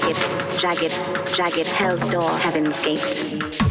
jagged, jagged, jagged, hell's door, heaven's gate.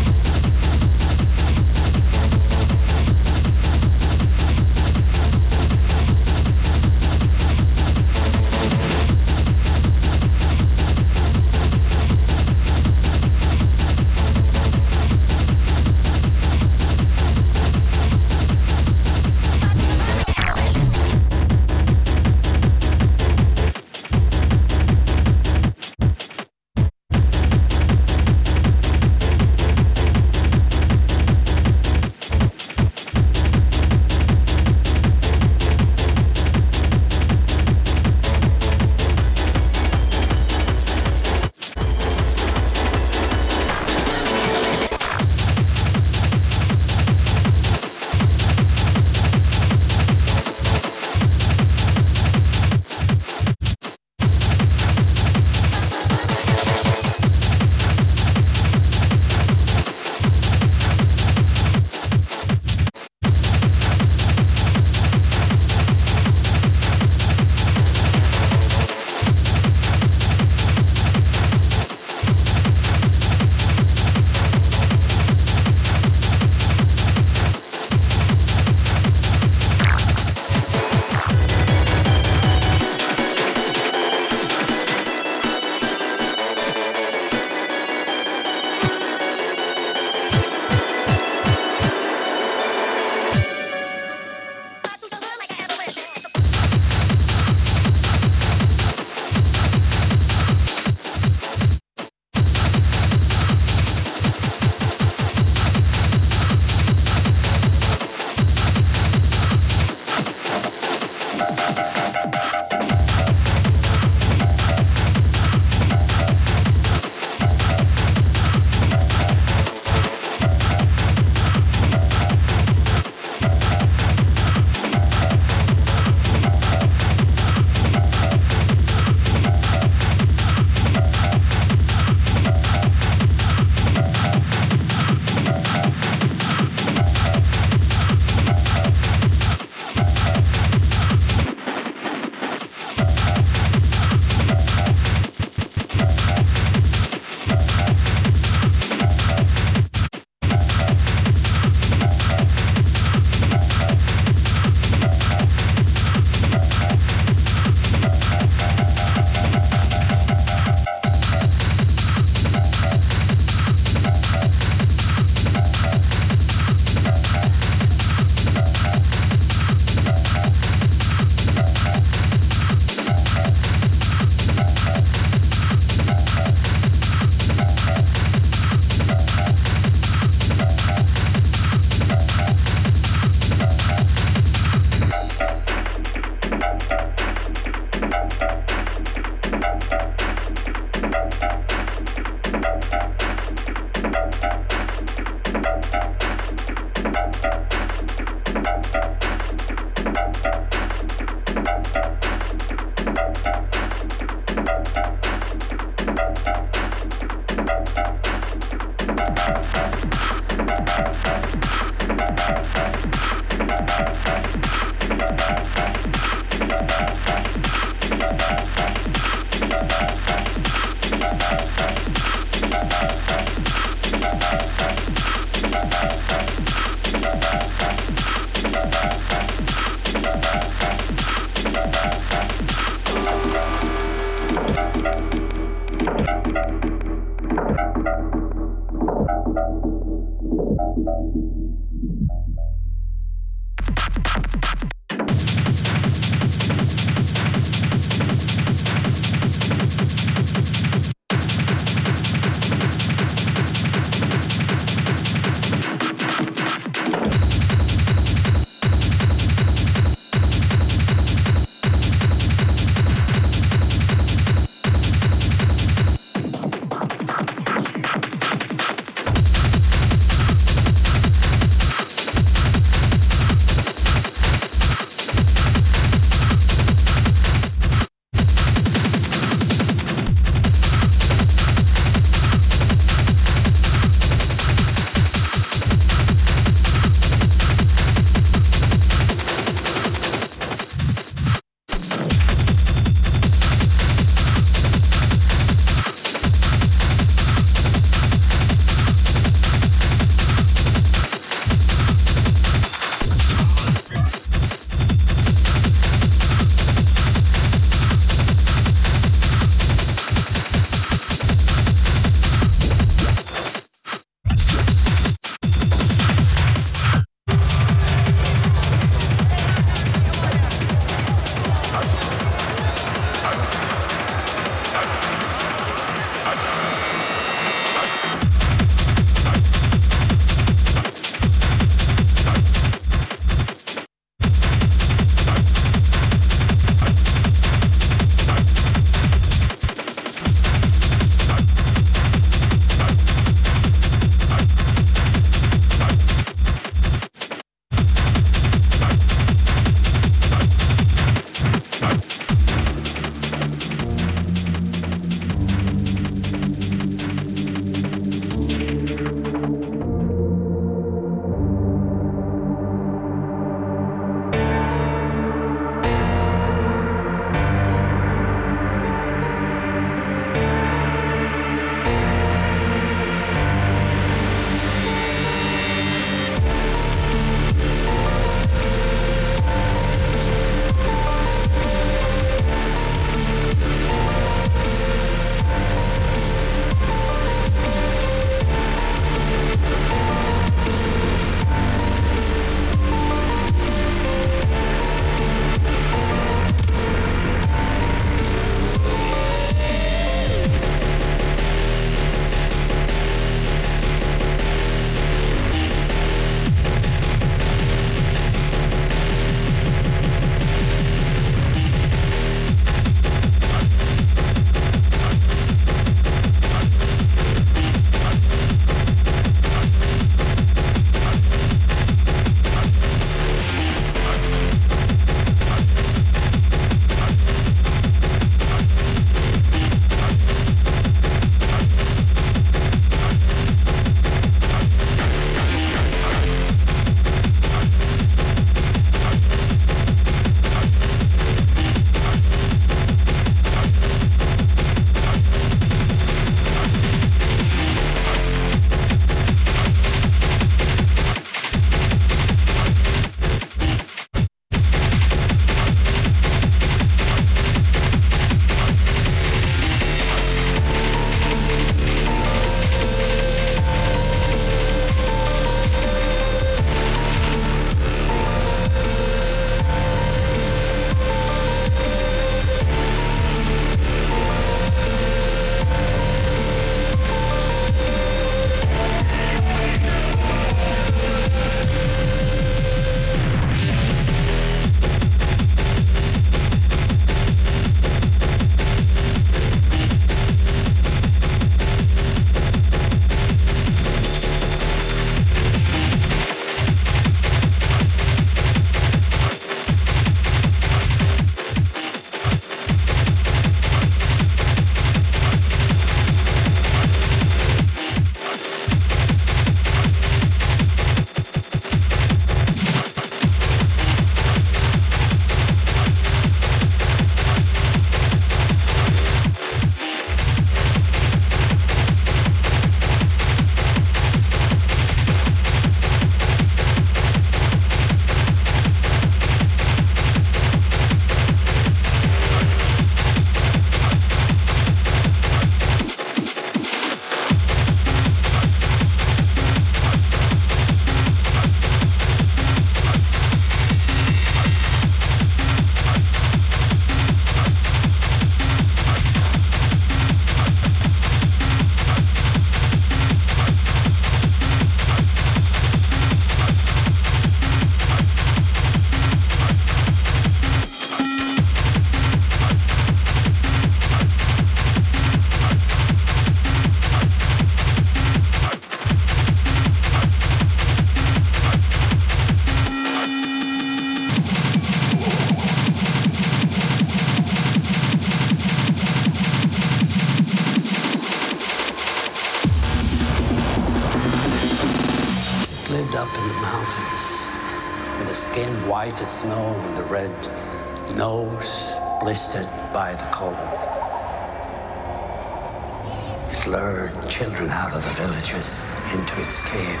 Lured children out of the villages into its cave.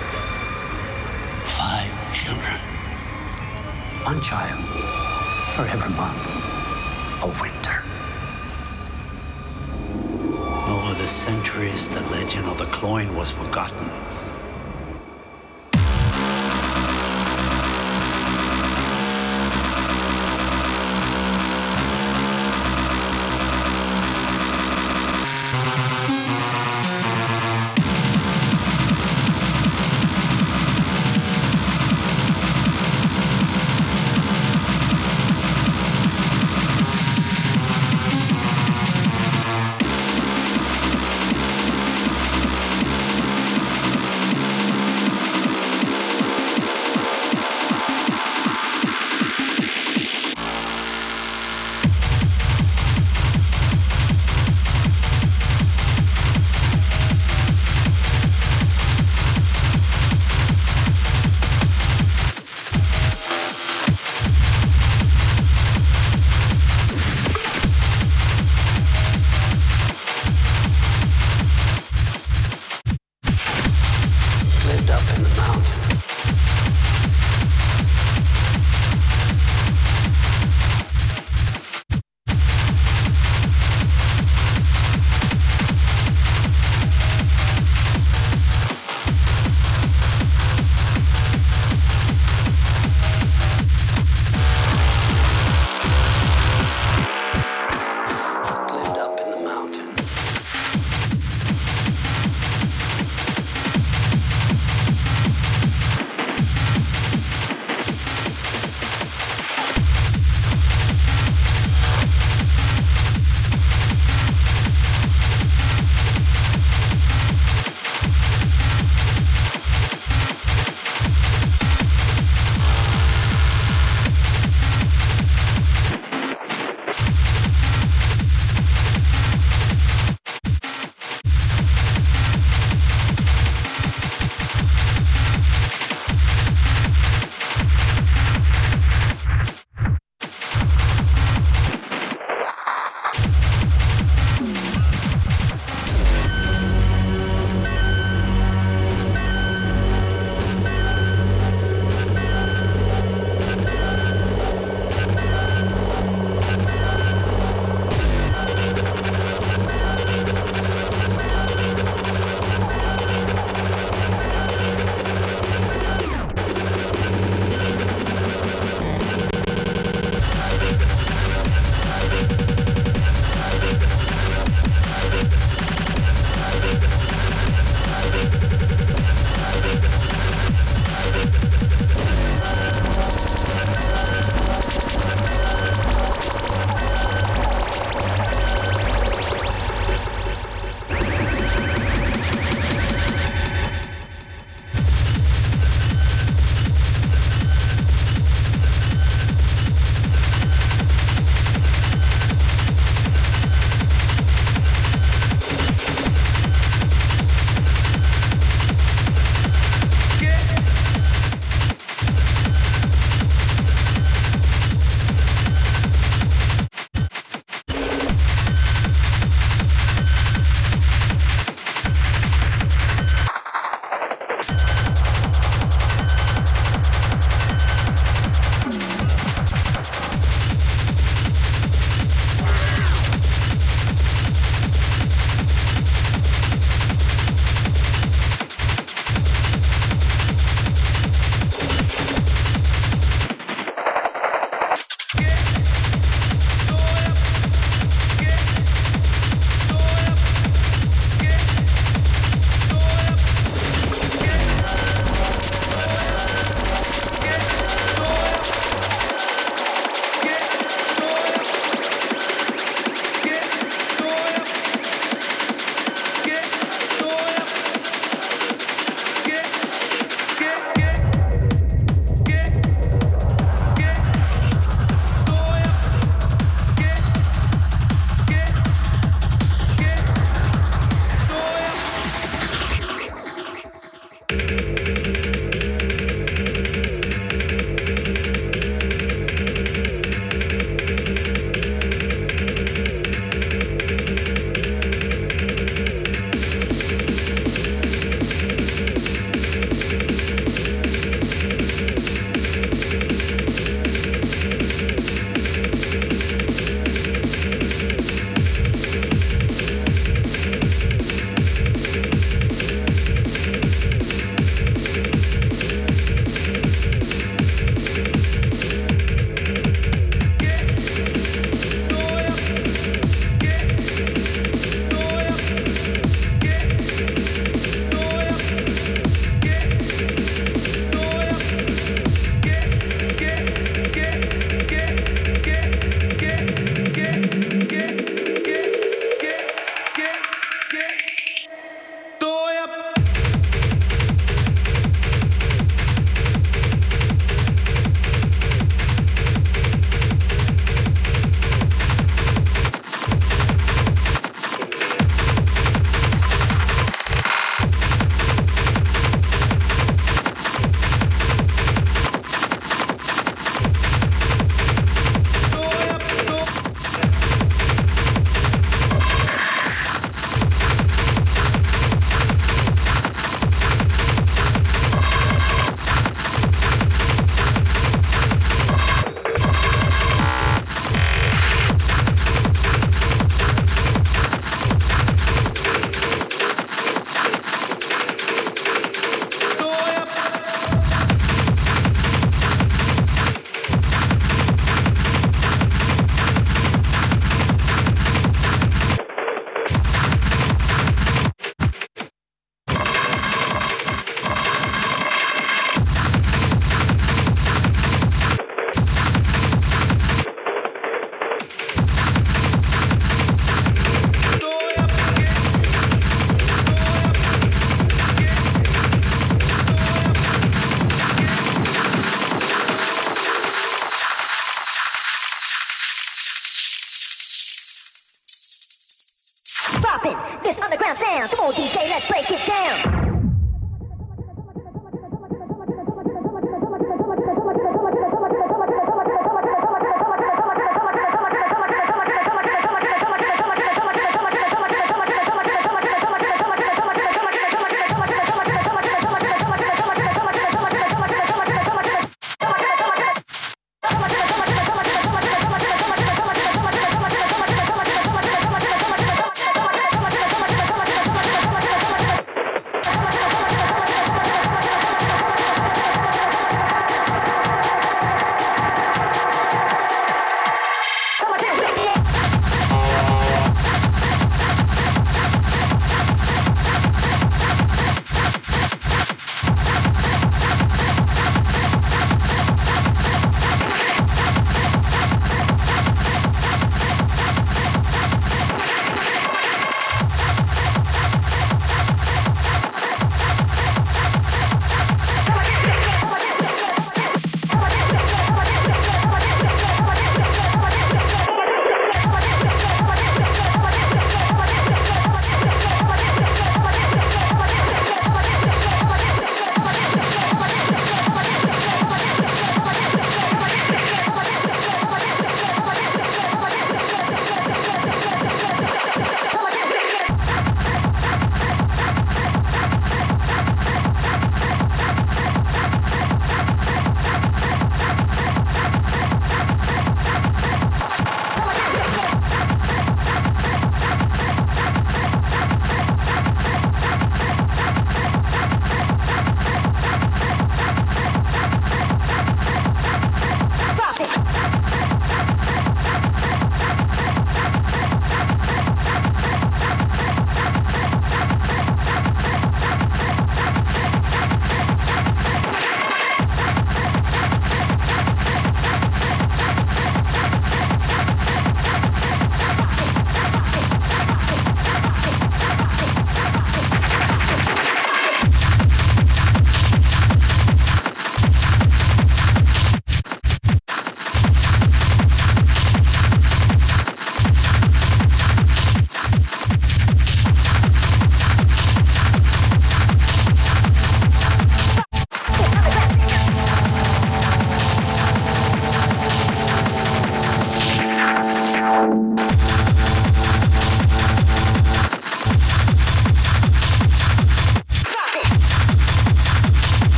Five children. One child for every month of winter. Over the centuries, the legend of the Cloyne was forgotten.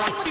Bye.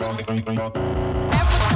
É você.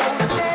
Thank you.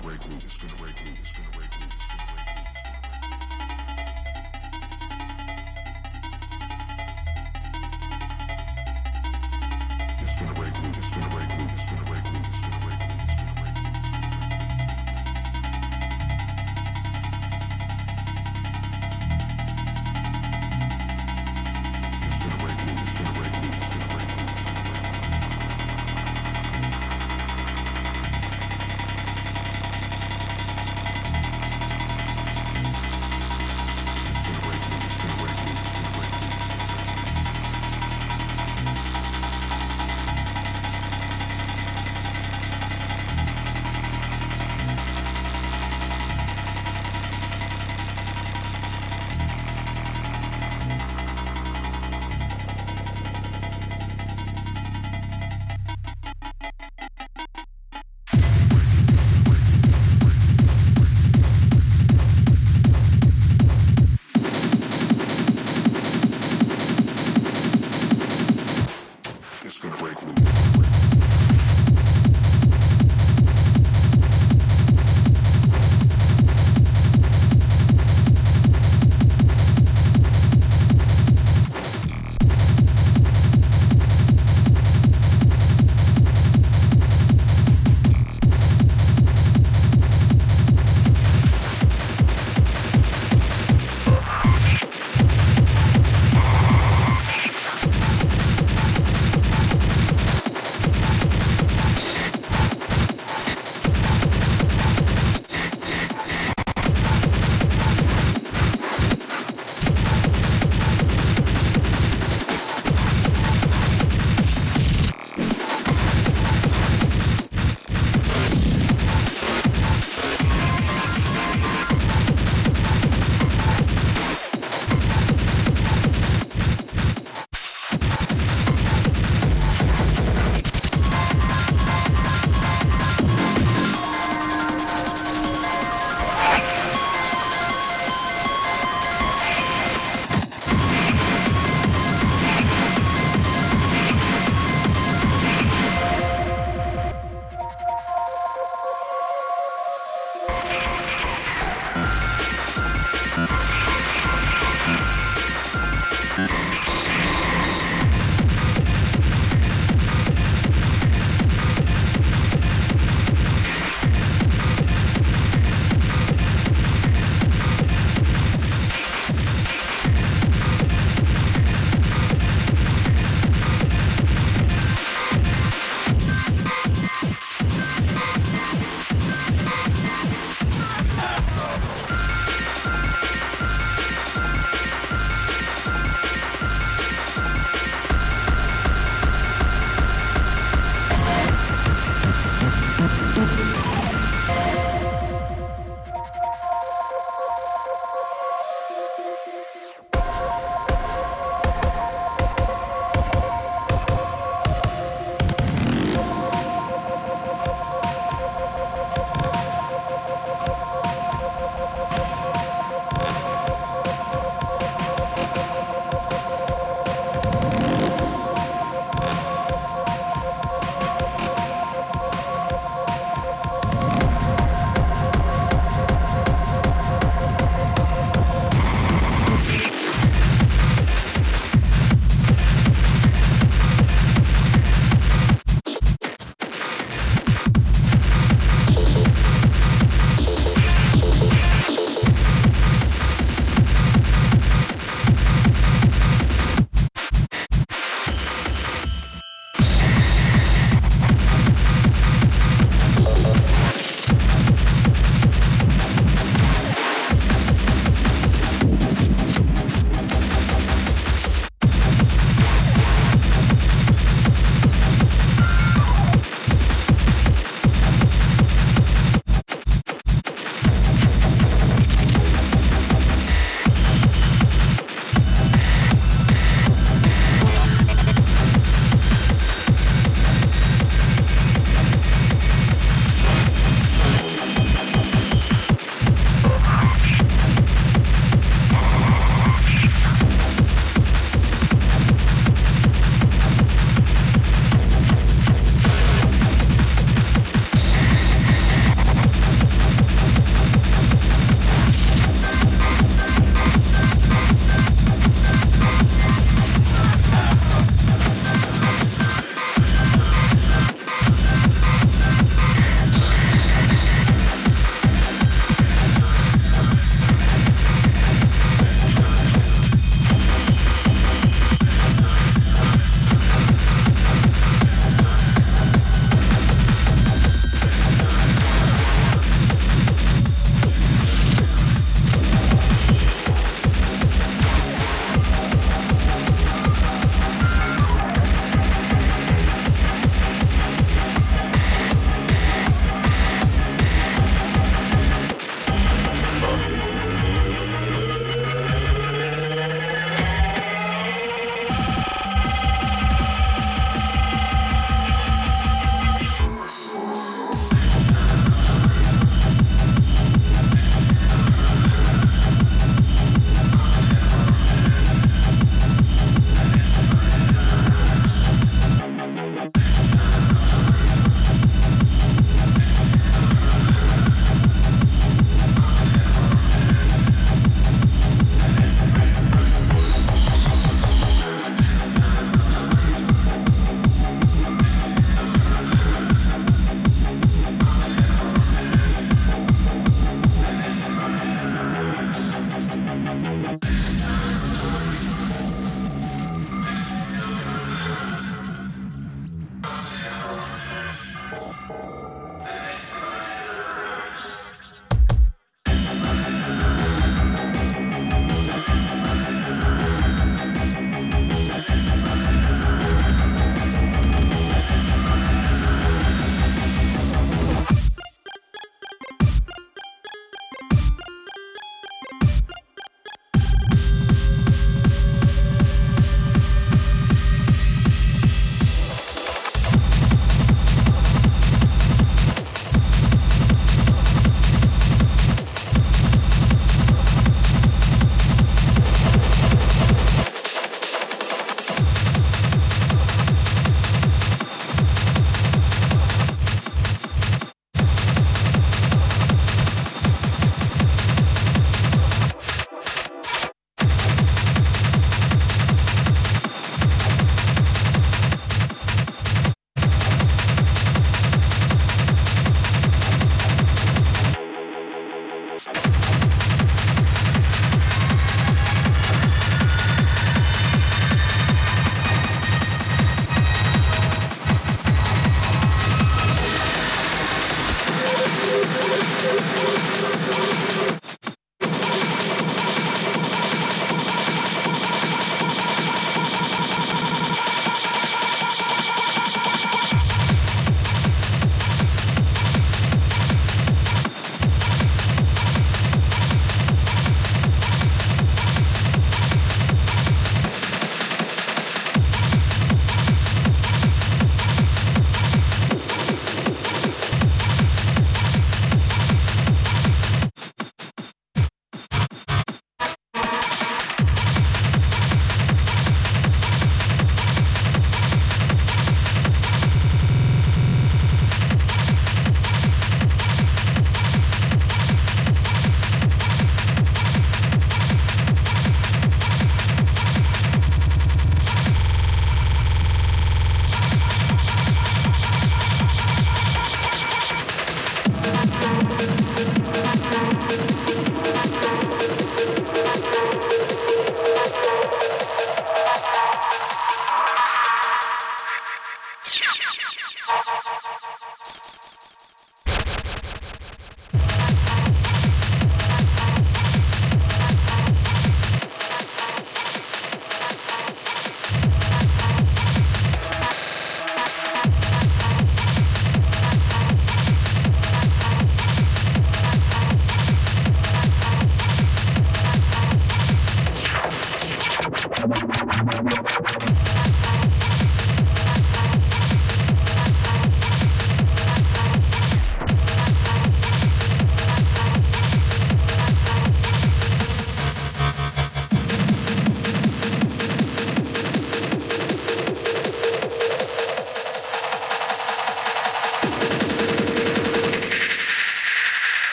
gonna break loose. It's gonna break loose. It's gonna break loose.